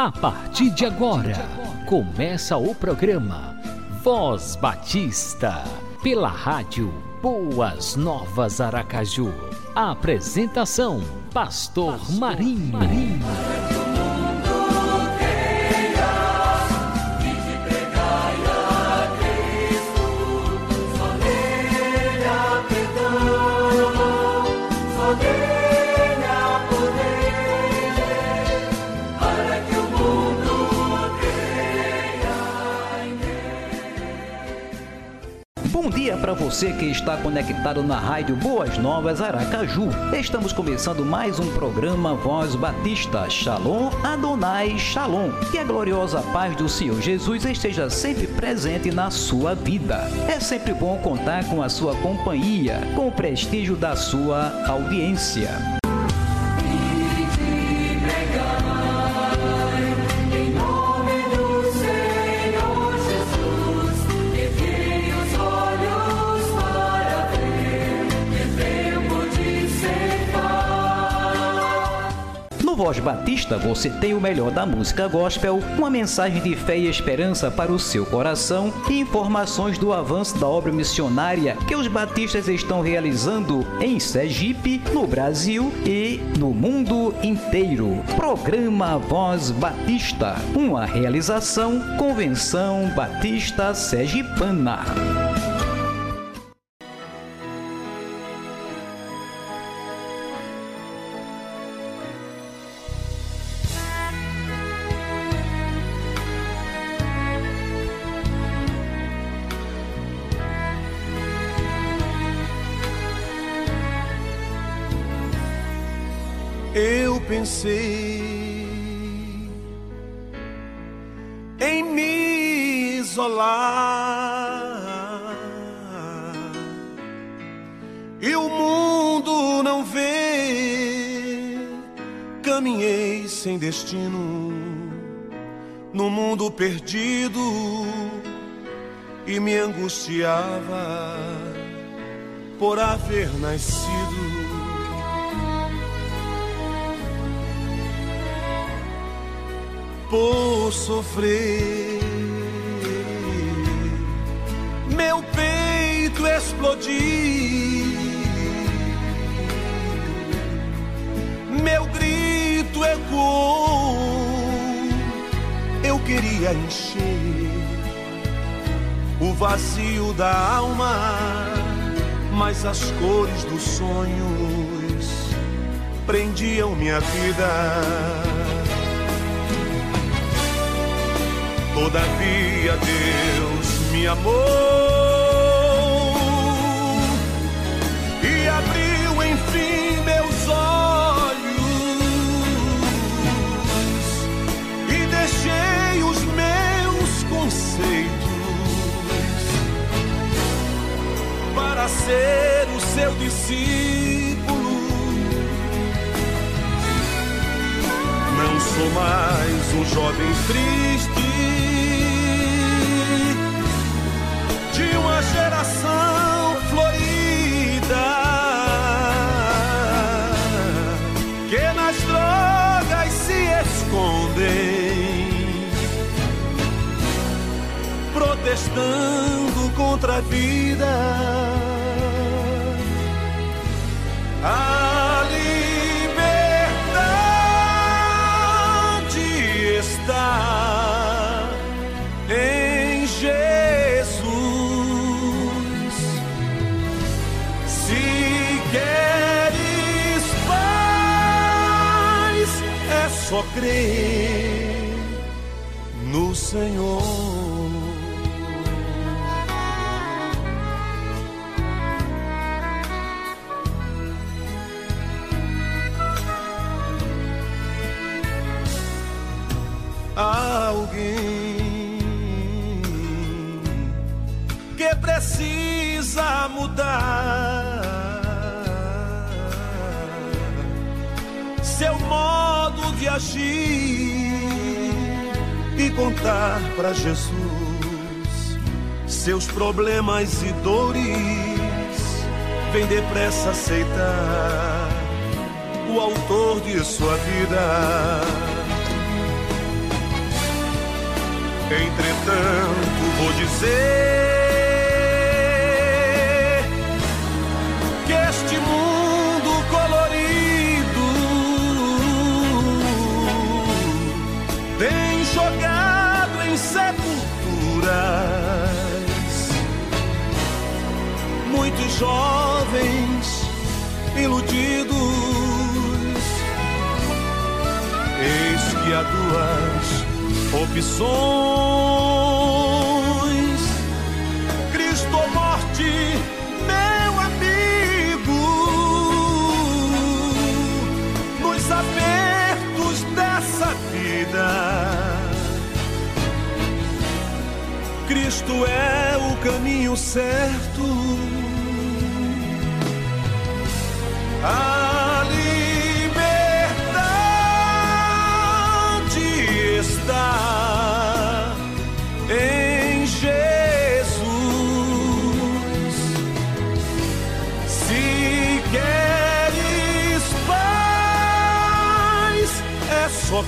A partir de agora, começa o programa Voz Batista, pela rádio Boas Novas Aracaju. A apresentação, Pastor, Pastor Marinho. Marinho. Para você que está conectado na Rádio Boas Novas Aracaju. Estamos começando mais um programa Voz Batista. Shalom Adonai Shalom. Que a gloriosa paz do Senhor Jesus esteja sempre presente na sua vida. É sempre bom contar com a sua companhia, com o prestígio da sua audiência. Voz Batista você tem o melhor da música gospel, uma mensagem de fé e esperança para o seu coração e informações do avanço da obra missionária que os batistas estão realizando em Sergipe, no Brasil e no mundo inteiro. Programa Voz Batista, uma realização Convenção Batista Sergipana. Pensei em me isolar. E o mundo não vê. Caminhei sem destino. No mundo perdido. E me angustiava por haver nascido por sofrer. Meu peito explodiu, meu grito ecoou. Eu queria encher o vazio da alma, mas as cores dos sonhos prendiam minha vida. Todavia Deus me amou e abriu enfim meus olhos e deixei os meus conceitos para ser o seu discípulo. Não sou mais um jovem triste uma geração florida que nas drogas se escondem, protestando contra a vida. Só crer no Senhor. Alguém que precisa agir e contar para Jesus seus problemas e dores. Vem depressa aceitar o autor de sua vida. Entretanto, vou dizer jovens iludidos. Eis que há duas opções. Cristo ou morte, meu amigo, nos apertos dessa vida. Cristo é o caminho certo.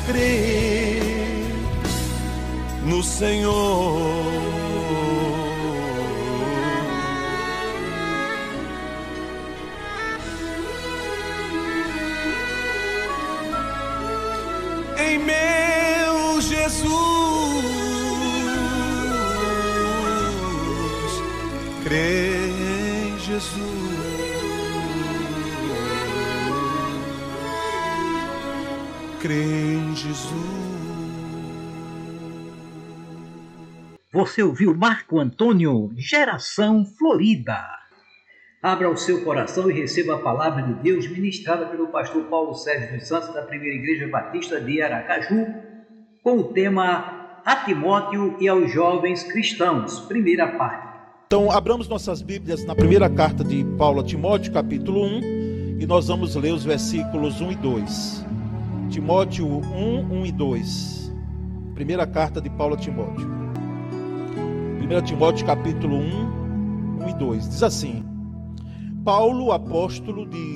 Crer no Senhor. Você ouviu Marco Antônio, Geração Florida. Abra o seu coração e receba a palavra de Deus ministrada pelo pastor Paulo Sérgio dos Santos da Primeira Igreja Batista de Aracaju, com o tema A Timóteo e aos Jovens Cristãos, primeira parte. Então, abramos nossas Bíblias na primeira carta de Paulo a Timóteo, capítulo 1, e nós vamos ler os versículos 1 e 2. Timóteo 1, 1 e 2. Primeira carta de Paulo a Timóteo. 1 Timóteo capítulo 1, 1 e 2. Diz assim: Paulo, apóstolo de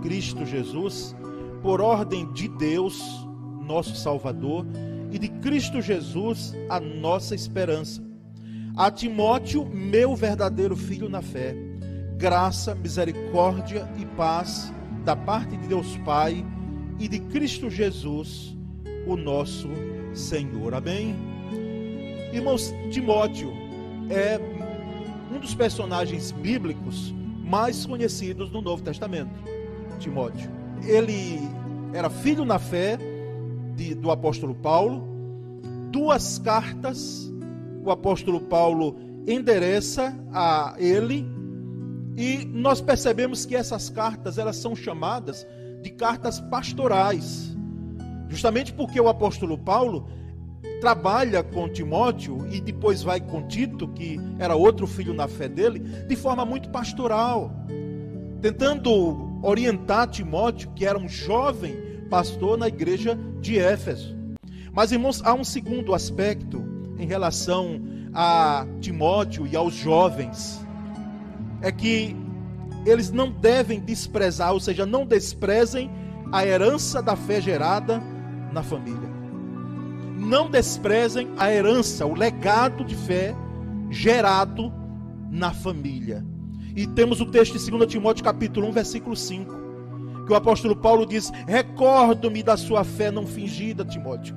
Cristo Jesus, por ordem de Deus, nosso Salvador, e de Cristo Jesus, a nossa esperança. A Timóteo, meu verdadeiro filho na fé, graça, misericórdia e paz da parte de Deus Pai e de Cristo Jesus, o nosso Senhor. Amém? Irmãos, Timóteo é um dos personagens bíblicos mais conhecidos no Novo Testamento. Timóteo. Ele era filho na fé de, do apóstolo Paulo. Duas cartas o apóstolo Paulo endereça a ele e nós percebemos que essas cartas elas são chamadas de cartas pastorais. Justamente porque o apóstolo Paulo trabalha com Timóteo e depois vai com Tito, que era outro filho na fé dele, de forma muito pastoral, tentando orientar Timóteo, que era um jovem pastor na igreja de Éfeso. Mas, irmãos, há um segundo aspecto em relação a Timóteo e aos jovens. É que eles não devem desprezar, ou seja, não desprezem a herança da fé gerada na família. Não desprezem a herança, o legado de fé gerado na família. E temos o texto de 2 Timóteo capítulo 1, versículo 5, que o apóstolo Paulo diz: "Recordo-me da sua fé não fingida, Timóteo,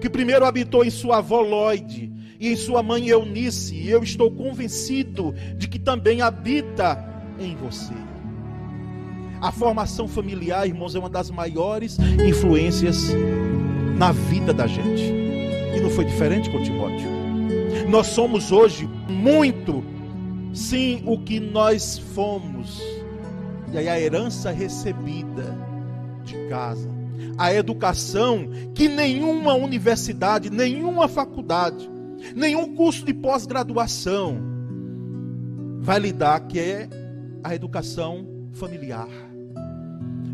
que primeiro habitou em sua avó Loide e em sua mãe Eunice, e eu estou convencido de que também habita em você. A formação familiar, irmãos, é uma das maiores influências na vida da gente. E não foi diferente com Timóteo. Nós somos hoje muito, sim, o que nós fomos. E aí a herança recebida de casa. A educação que nenhuma universidade, nenhuma faculdade, nenhum curso de pós-graduação vai lhe dar, que é a educação familiar,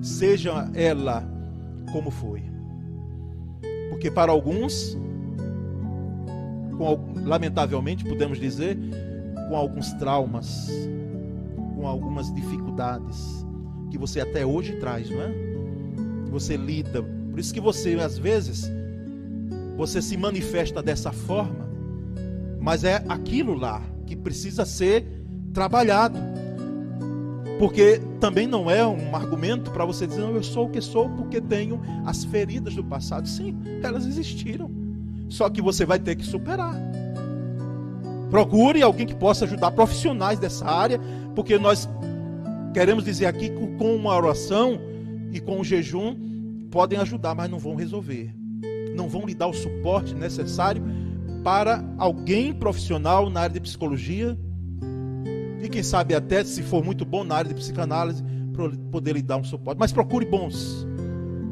seja ela como foi. Porque para alguns, com, lamentavelmente podemos dizer, com alguns traumas, com algumas dificuldades que você até hoje traz, não é? Que você lida. Por isso que você às vezes você se manifesta dessa forma, Mas é aquilo lá que precisa ser trabalhado. Porque também não é um argumento para você dizer, não, eu sou o que sou porque tenho as feridas do passado. Sim, elas existiram. Só que você vai ter que superar. Procure alguém que possa ajudar profissionais dessa área, porque nós queremos dizer aqui que com uma oração e com o jejum podem ajudar, mas não vão resolver. Não vão lhe dar o suporte necessário para alguém profissional na área de psicologia e quem sabe até se for muito bom na área de psicanálise poder lhe dar um suporte. Mas procure bons.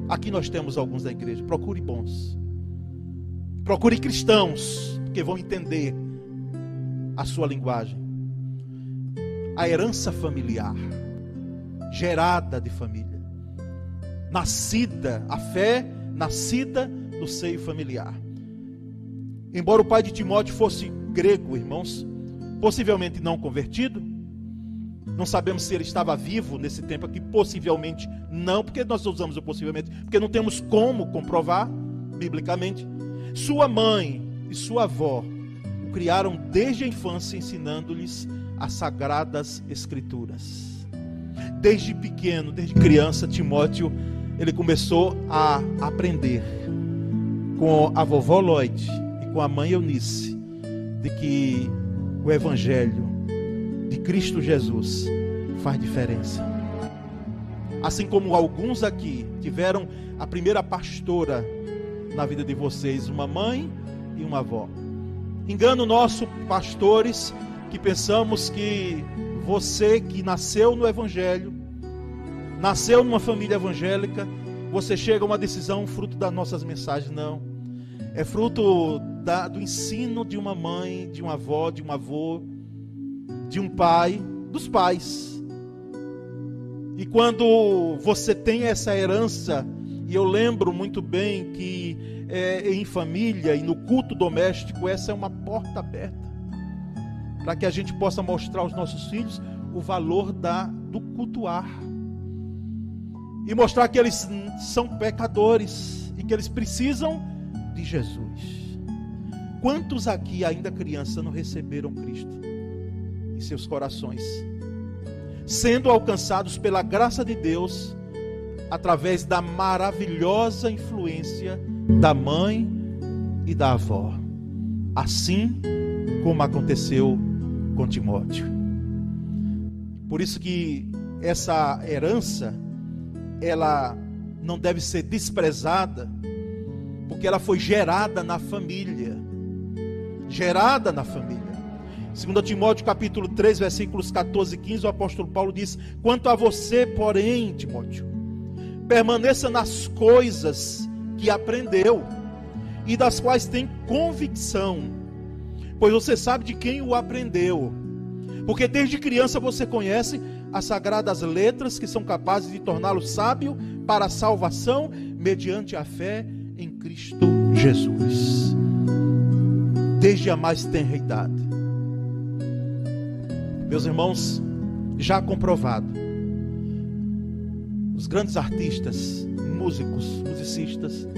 Aqui nós temos alguns da igreja. Procure bons. Procure cristãos, porque vão entender a sua linguagem. A herança familiar, gerada de família, nascida, a fé nascida no seio familiar. Embora o pai de Timóteo fosse grego, irmãos, possivelmente não convertido, não sabemos se ele estava vivo nesse tempo aqui, possivelmente não, porque nós usamos o possivelmente, porque não temos como comprovar biblicamente. Sua mãe e sua avó o criaram desde a infância, ensinando-lhes as sagradas escrituras. Desde pequeno, desde criança, Timóteo, ele começou a aprender com a vovó Lloyd e com a mãe Eunice de que o evangelho de Cristo Jesus faz diferença. Assim como alguns aqui tiveram a primeira pastora na vida de vocês, uma mãe e uma avó. Engano nosso, pastores, que pensamos que você que nasceu no Evangelho, nasceu numa família evangélica, você chega a uma decisão fruto das nossas mensagens. Não. É fruto da, do ensino de uma mãe, de uma avó, de um avô, de um pai, dos pais. E quando você tem essa herança, e eu lembro muito bem que é, em família e no culto doméstico, essa é uma porta aberta para que a gente possa mostrar aos nossos filhos o valor da, do cultuar e mostrar que eles são pecadores e que eles precisam de Jesus. Quantos aqui, ainda criança, não receberam Cristo em seus corações, sendo alcançados pela graça de Deus através da maravilhosa influência da mãe e da avó, assim como aconteceu com Timóteo. Por isso que essa herança ela não deve ser desprezada, porque ela foi gerada na família. Gerada na família. 2 Timóteo capítulo 3, versículos 14 e 15, o apóstolo Paulo diz: Quanto a você, porém, Timóteo, permaneça nas coisas que aprendeu e das quais tem convicção, pois você sabe de quem o aprendeu. Porque desde criança você conhece as sagradas letras que são capazes de torná-lo sábio para a salvação mediante a fé em Cristo Jesus. Desde a mais tenra idade. Meus irmãos, já comprovado, os grandes artistas, músicos, musicistas,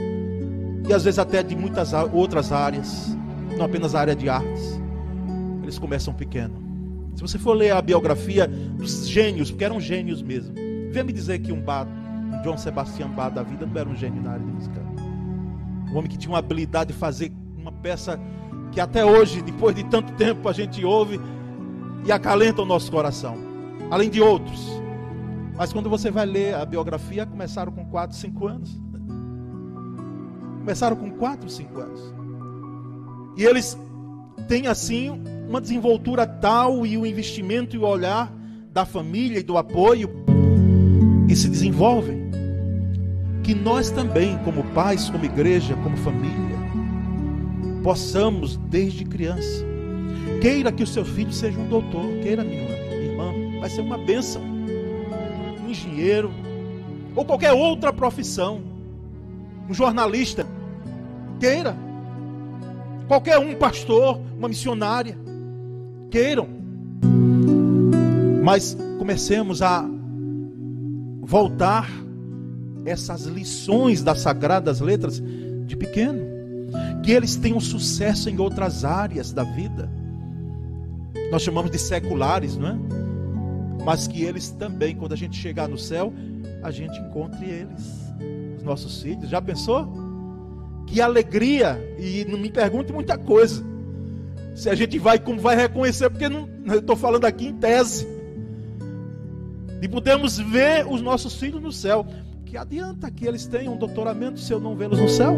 e às vezes até de muitas outras áreas, não apenas a área de artes, eles começam pequeno se você for ler a biografia dos gênios, porque eram gênios mesmo, venha me dizer que um, Bach, um John Sebastian Bach da vida não era um gênio na área de música. Um homem que tinha uma habilidade de fazer uma peça que até hoje, depois de tanto tempo, a gente ouve e acalenta o nosso coração. Além de outros. Mas quando você vai ler a biografia, começaram com 4, 5 anos. Começaram com 4, 5 anos. E eles têm assim uma desenvoltura tal e o investimento e o olhar da família e do apoio e se desenvolvem que nós também, como pais, como igreja, como família, possamos desde criança. Queira que o seu filho seja um doutor, queira, minha irmã, vai ser uma bênção. Engenheiro, ou qualquer outra profissão, um jornalista, queira. Qualquer um pastor, uma missionária queiram. Mas comecemos a voltar essas lições das sagradas letras de pequeno. que eles tenham sucesso em outras áreas da vida. Nós chamamos de seculares, não é? Mas que eles também, quando a gente chegar no céu, a gente encontre eles, os nossos filhos. Já pensou? Que alegria! E não me pergunte muita coisa. Se a gente vai, como vai reconhecer, porque não, eu estou falando aqui em tese. De podermos ver os nossos filhos no céu. Que adianta que eles tenham um doutoramento se eu não vê-los no céu?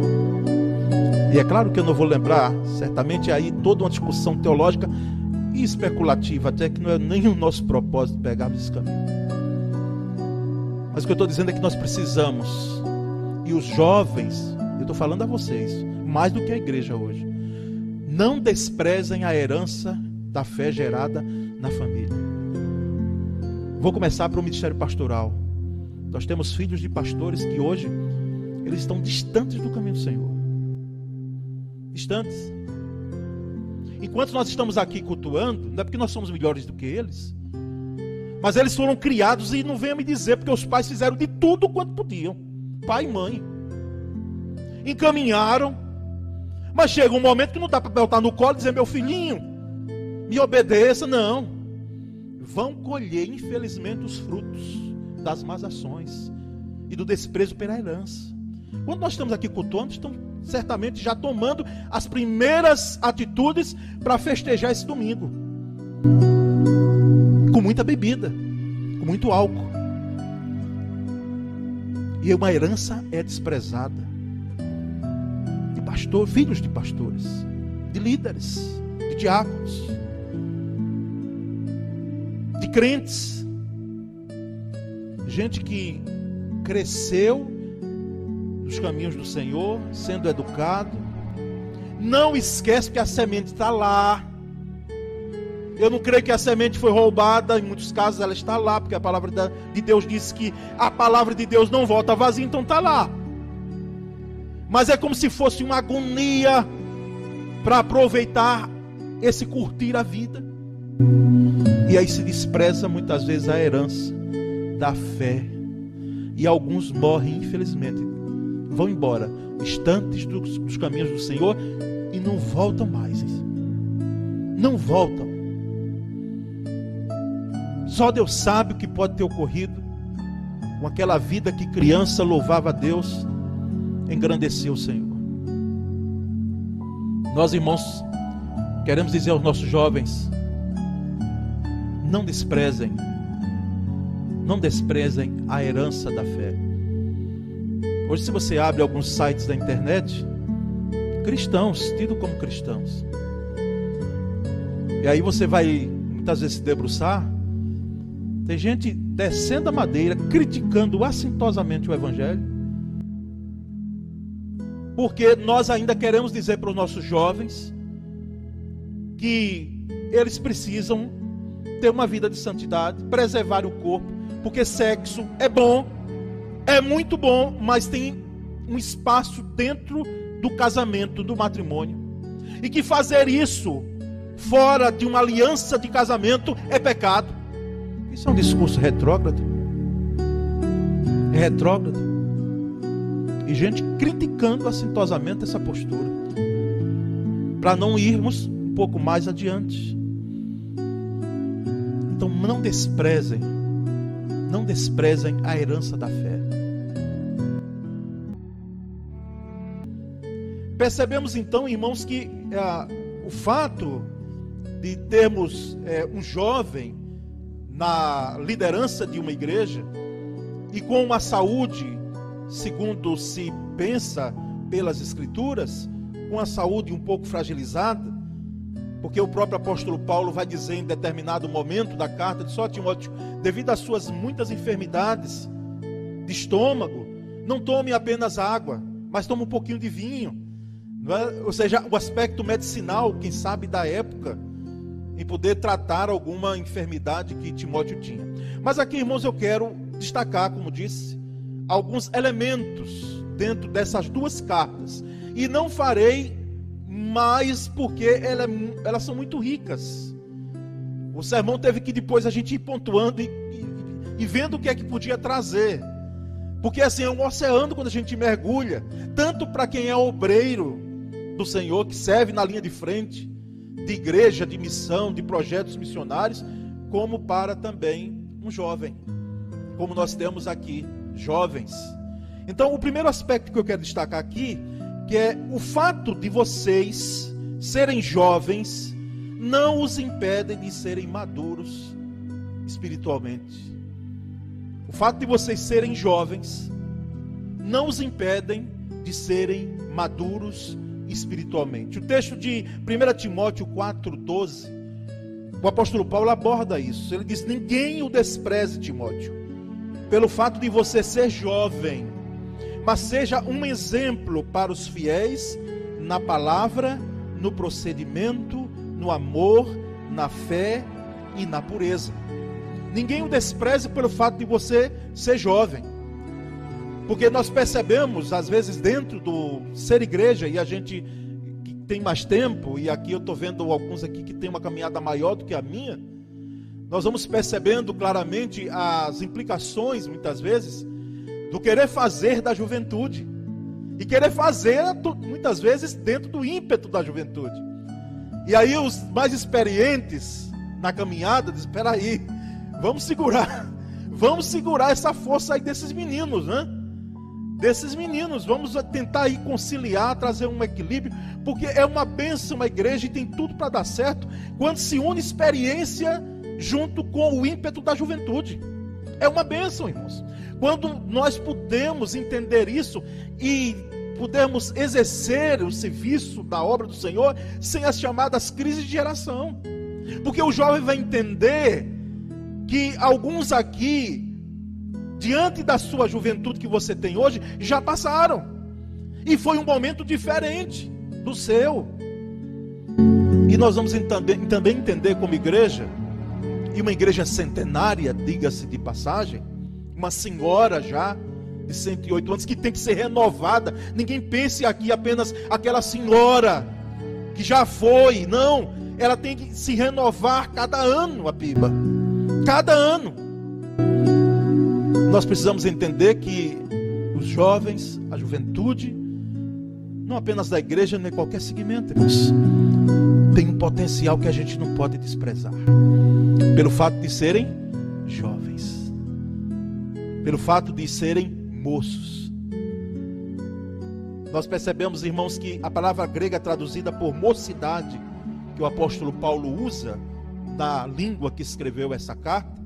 E é claro que eu não vou lembrar, certamente aí toda uma discussão teológica e especulativa, até que não é nem o nosso propósito pegarmos esse caminho. Mas o que eu estou dizendo é que nós precisamos, e os jovens, eu estou falando a vocês, mais do que a igreja hoje, não desprezem a herança da fé gerada na família. Vou começar para o ministério pastoral. Nós temos filhos de pastores que hoje eles estão distantes do caminho do Senhor distantes. Enquanto nós estamos aqui cultuando, não é porque nós somos melhores do que eles, mas eles foram criados e não venha me dizer, porque os pais fizeram de tudo quanto podiam pai e mãe. Encaminharam, mas chega um momento que não dá para botar no colo e dizer: meu filhinho, me obedeça. Não. Vão colher, infelizmente, os frutos das más ações e do desprezo pela herança. Quando nós estamos aqui cultuando, estamos certamente já tomando as primeiras atitudes para festejar esse domingo. Com muita bebida, com muito álcool. E uma herança é desprezada. De pastor, filhos de pastores, de líderes, de diáconos, de crentes. Gente que cresceu dos caminhos do Senhor, sendo educado. Não esquece que a semente está lá. Eu não creio que a semente foi roubada, em muitos casos ela está lá, porque a palavra de Deus diz que a palavra de Deus não volta vazia, então está lá. Mas é como se fosse uma agonia para aproveitar esse curtir a vida. E aí se despreza muitas vezes a herança da fé. E alguns morrem, infelizmente, vão embora, distantes dos, dos caminhos do Senhor e não voltam mais. Não voltam. Só Deus sabe o que pode ter ocorrido com aquela vida que criança louvava a Deus, engrandeceu o Senhor. Nós, irmãos, queremos dizer aos nossos jovens: não desprezem, não desprezem a herança da fé. Hoje, se você abre alguns sites da internet, cristãos, tido como cristãos. E aí você vai muitas vezes se debruçar. Tem gente descendo a madeira, criticando assintosamente o Evangelho. Porque nós ainda queremos dizer para os nossos jovens que eles precisam ter uma vida de santidade, preservar o corpo, porque sexo é bom, é muito bom, mas tem um espaço dentro do casamento, do matrimônio. E que fazer isso fora de uma aliança de casamento é pecado. Isso é um discurso retrógrado. É retrógrado. E gente criticando assintosamente essa postura. Para não irmos um pouco mais adiante. Então não desprezem, não desprezem a herança da fé. Percebemos então, irmãos, que é, o fato de termos é, um jovem na liderança de uma igreja e com uma saúde, segundo se pensa pelas Escrituras, com a saúde um pouco fragilizada, porque o próprio apóstolo Paulo vai dizer em determinado momento da carta de só Timóteo, devido às suas muitas enfermidades de estômago, não tome apenas água, mas tome um pouquinho de vinho é? Ou seja, o aspecto medicinal, quem sabe, da época, em poder tratar alguma enfermidade que Timóteo tinha. Mas aqui, irmãos, eu quero destacar, como disse, alguns elementos dentro dessas duas cartas. E não farei mais porque ela, é elas são muito ricas. O sermão teve que depois a gente ir pontuando e, e, e vendo o que é que podia trazer. Porque assim é um oceano quando a gente mergulha, tanto para quem é obreiro, do Senhor, que serve na linha de frente, de igreja, de missão, de projetos missionários, como para também um jovem, como nós temos aqui, jovens. Então, o primeiro aspecto que eu quero destacar aqui, que é o fato de vocês serem jovens, não os impedem de serem maduros espiritualmente. O fato de vocês serem jovens não os impedem de serem maduros espiritualmente. O texto de 1 Timóteo 4,12, o apóstolo Paulo aborda isso. Ele diz: Ninguém o despreze, Timóteo, pelo fato de você ser jovem, mas seja um exemplo para os fiéis na palavra, no procedimento, no amor, na fé e na pureza. Ninguém o despreze pelo fato de você ser jovem. Porque nós percebemos, às vezes, dentro do ser igreja, e a gente que tem mais tempo, e aqui eu estou vendo alguns aqui que tem uma caminhada maior do que a minha, nós vamos percebendo claramente as implicações, muitas vezes, do querer fazer da juventude. E querer fazer, muitas vezes, dentro do ímpeto da juventude. E aí os mais experientes na caminhada dizem, espera aí, vamos segurar, vamos segurar essa força aí desses meninos, né? Desses meninos. Vamos tentar aí conciliar, trazer um equilíbrio, porque é uma bênção uma igreja e tem tudo para dar certo quando se une experiência junto com o ímpeto da juventude. É uma bênção, irmãos. Quando nós podemos entender isso e pudermos exercer o serviço da obra do Senhor sem as chamadas crises de geração. Porque o jovem vai entender que alguns aqui diante da sua juventude que você tem hoje, já passaram. E foi um momento diferente do seu. E nós vamos também, também entender como igreja, e uma igreja centenária, diga-se de passagem, uma senhora já de 108 anos que tem que ser renovada. Ninguém pense aqui apenas aquela senhora que já foi, não. Ela tem que se renovar cada ano, a piba. Cada ano. Nós precisamos entender que os jovens, a juventude, não apenas da igreja, nem qualquer segmento, irmãos, tem um potencial que a gente não pode desprezar. Pelo fato de serem jovens, pelo fato de serem moços. Nós percebemos, irmãos, que a palavra grega traduzida por mocidade, que o apóstolo Paulo usa na língua que escreveu essa carta,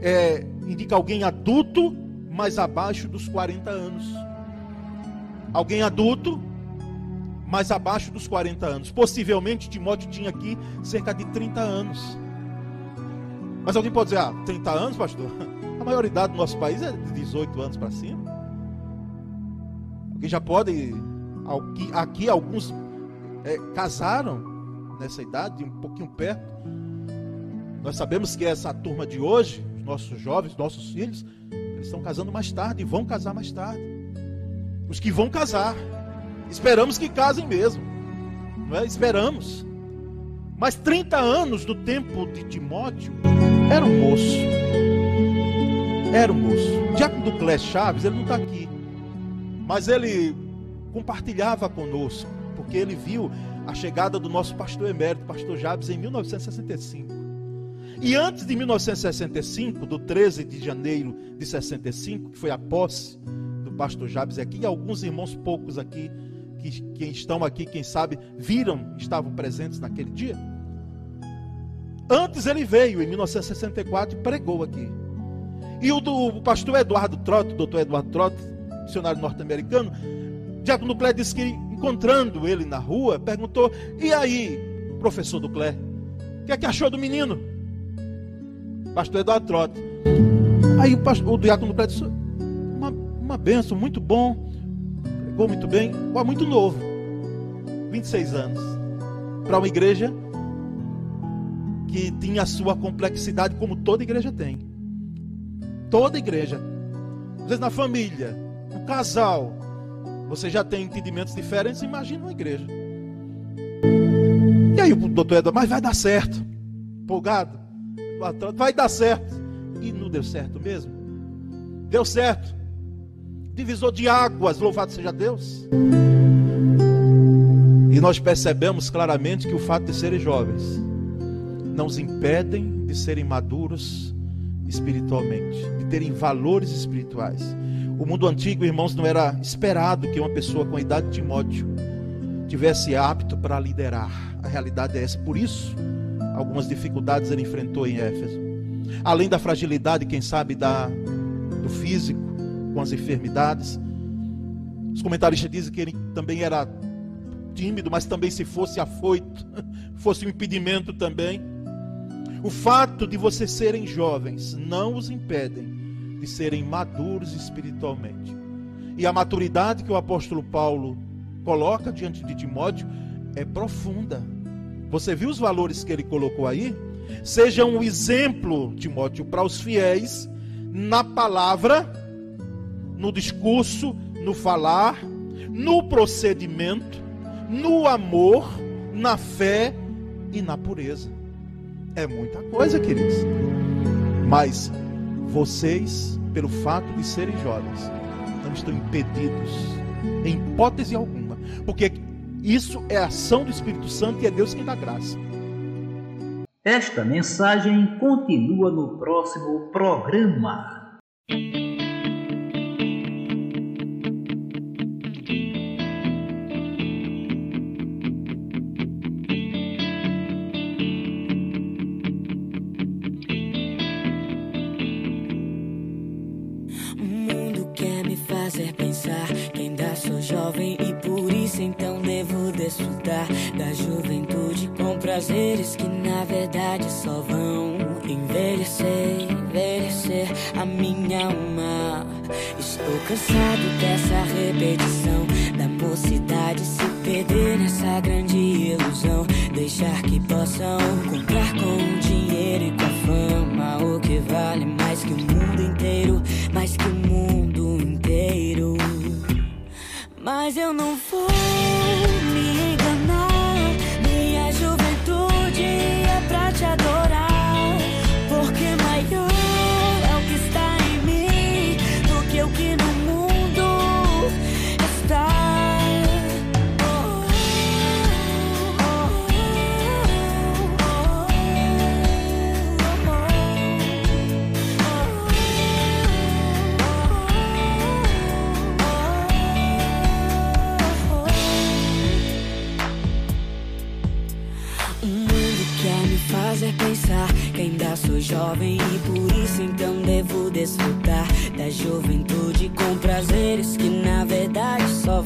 é, indica alguém adulto, mas abaixo dos 40 anos. Alguém adulto, mas abaixo dos 40 anos. Possivelmente Timóteo tinha aqui cerca de 30 anos. Mas alguém pode dizer, ah, 30 anos, pastor? A maioridade do nosso país é de 18 anos para cima. Alguém já pode. Aqui, aqui alguns é, casaram nessa idade, um pouquinho perto. Nós sabemos que essa turma de hoje nossos jovens, nossos filhos, eles estão casando mais tarde e vão casar mais tarde. Os que vão casar, esperamos que casem mesmo, não é? Esperamos. Mas 30 anos do tempo de Timóteo, era um moço. Era um moço. Diácono do Clé Chaves, ele não está aqui. Mas ele compartilhava conosco, porque ele viu a chegada do nosso pastor emérito, pastor Chaves, em 1965. E antes de 1965, do 13 de janeiro de 65, que foi a posse do pastor Jabes aqui, e alguns irmãos poucos aqui, que, que estão aqui, quem sabe, viram, estavam presentes naquele dia. Antes ele veio, em 1964, e pregou aqui. E o do o pastor Eduardo Trott, doutor Eduardo Trott, missionário norte-americano, Diácono Duclé disse que, encontrando ele na rua, perguntou: E aí, professor Duclé, o que é que achou do menino? Pastor Eduardo Trote. Aí o, pastor, o diácono do prédio disse, uma, uma benção, muito bom, pregou muito bem, muito novo, 26 anos, para uma igreja que tinha a sua complexidade, como toda igreja tem. Toda igreja. Às vezes na família, no casal, você já tem entendimentos diferentes, imagina uma igreja. E aí o doutor Eduardo, mas vai dar certo. Empolgado vai dar certo. E não deu certo mesmo. Deu certo. Divisor de águas, louvado seja Deus. E nós percebemos claramente que o fato de serem jovens não os impedem de serem maduros espiritualmente, de terem valores espirituais. O mundo antigo, irmãos, não era esperado que uma pessoa com a idade de Timóteo tivesse apto para liderar. A realidade é essa. Por isso, algumas dificuldades ele enfrentou em Éfeso. Além da fragilidade, quem sabe, da, do físico, com as enfermidades. Os comentaristas dizem que ele também era tímido, mas também se fosse afoito, fosse um impedimento também. O fato de vocês serem jovens não os impedem de serem maduros espiritualmente. E a maturidade que o apóstolo Paulo coloca diante de Timóteo é profunda. Você viu os valores que ele colocou aí? Seja um exemplo, Timóteo, para os fiéis na palavra, no discurso, no falar, no procedimento, no amor, na fé e na pureza. É muita coisa, queridos. Mas vocês, pelo fato de serem jovens, não estão impedidos, em hipótese alguma, porque isso é ação do Espírito Santo e é Deus quem dá graça. Esta mensagem continua no próximo programa. Prazeres que na verdade só vão envelhecer, envelhecer a minha alma. Estou cansado dessa repetição da mocidade se perder nessa grande ilusão. Deixar que possam comprar com o dinheiro e com a fama o que vale mais que o mundo inteiro, mais que o mundo inteiro. Mas eu não vou jovem e por isso então devo desfrutar da juventude com prazeres que na verdade só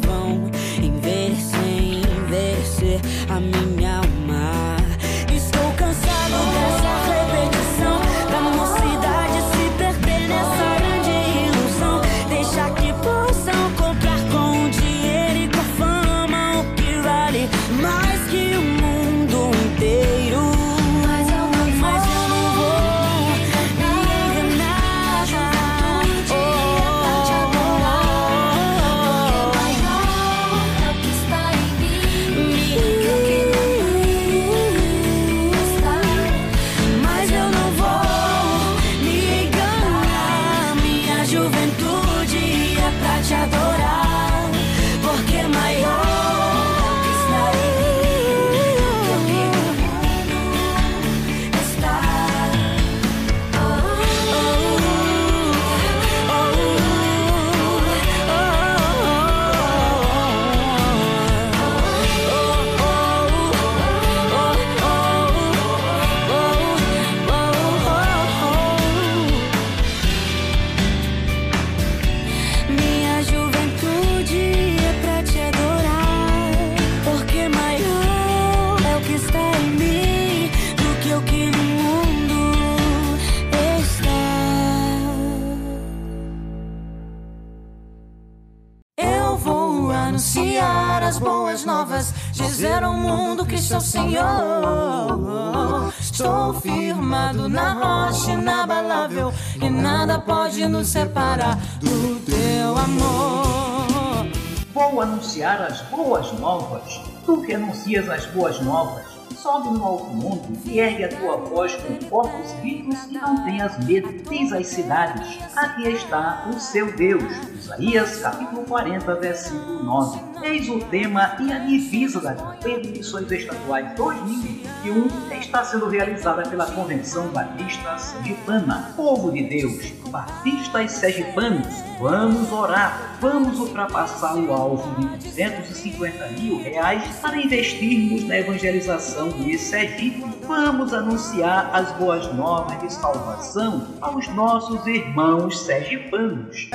pode nos separar do teu amor. Vou anunciar as boas novas. Tu que anuncias as boas novas sobe no alto mundo e ergue a tua voz com corpos vivos e não tenhas medo. Diz às cidades: Aqui está o seu Deus. Isaías capítulo 40, versículo 9. Eis o tema e a divisa da campanha missões estaduais 2021 está sendo realizada pela Convenção Batista Sergipana. Povo de Deus, batistas sergipanos, vamos orar, vamos ultrapassar o alvo de 250 mil reais para investirmos na evangelização de Sergipe. Vamos anunciar as boas novas de salvação aos nossos irmãos sergipanos.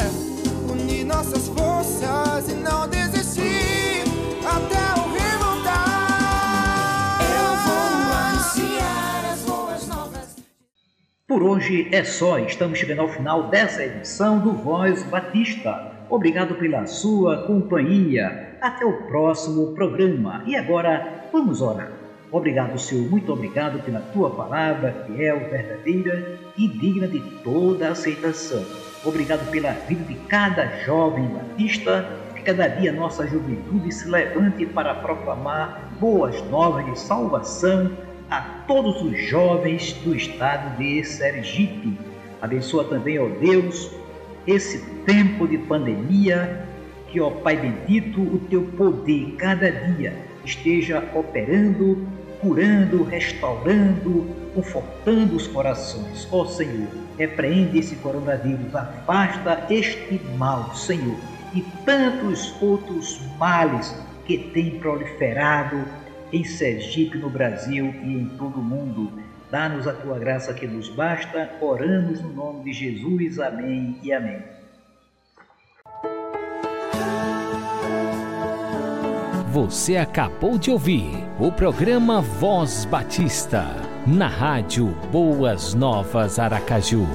Unir nossas forças e não desistir até o Por hoje é só, estamos chegando ao final dessa edição do Voz Batista. Obrigado pela sua companhia. Até o próximo programa. E agora, vamos orar. Obrigado, Senhor, muito obrigado pela tua palavra, fiel, verdadeira e digna de toda aceitação. Obrigado pela vida de cada jovem batista, que cada dia nossa juventude se levante para proclamar boas novas de salvação a todos os jovens do estado de Sergipe. Abençoa também, ó Deus, esse tempo de pandemia, que, ó Pai bendito, o teu poder cada dia esteja operando, curando, restaurando, confortando os corações. Ó Senhor, repreende esse coronavírus, afasta este mal, Senhor, e tantos outros males que têm proliferado em Sergipe, no Brasil e em todo o mundo. Dá-nos a tua graça que nos basta. Oramos no nome de Jesus. Amém e amém. Você acabou de ouvir o programa Voz Batista, na rádio Boas Novas Aracaju.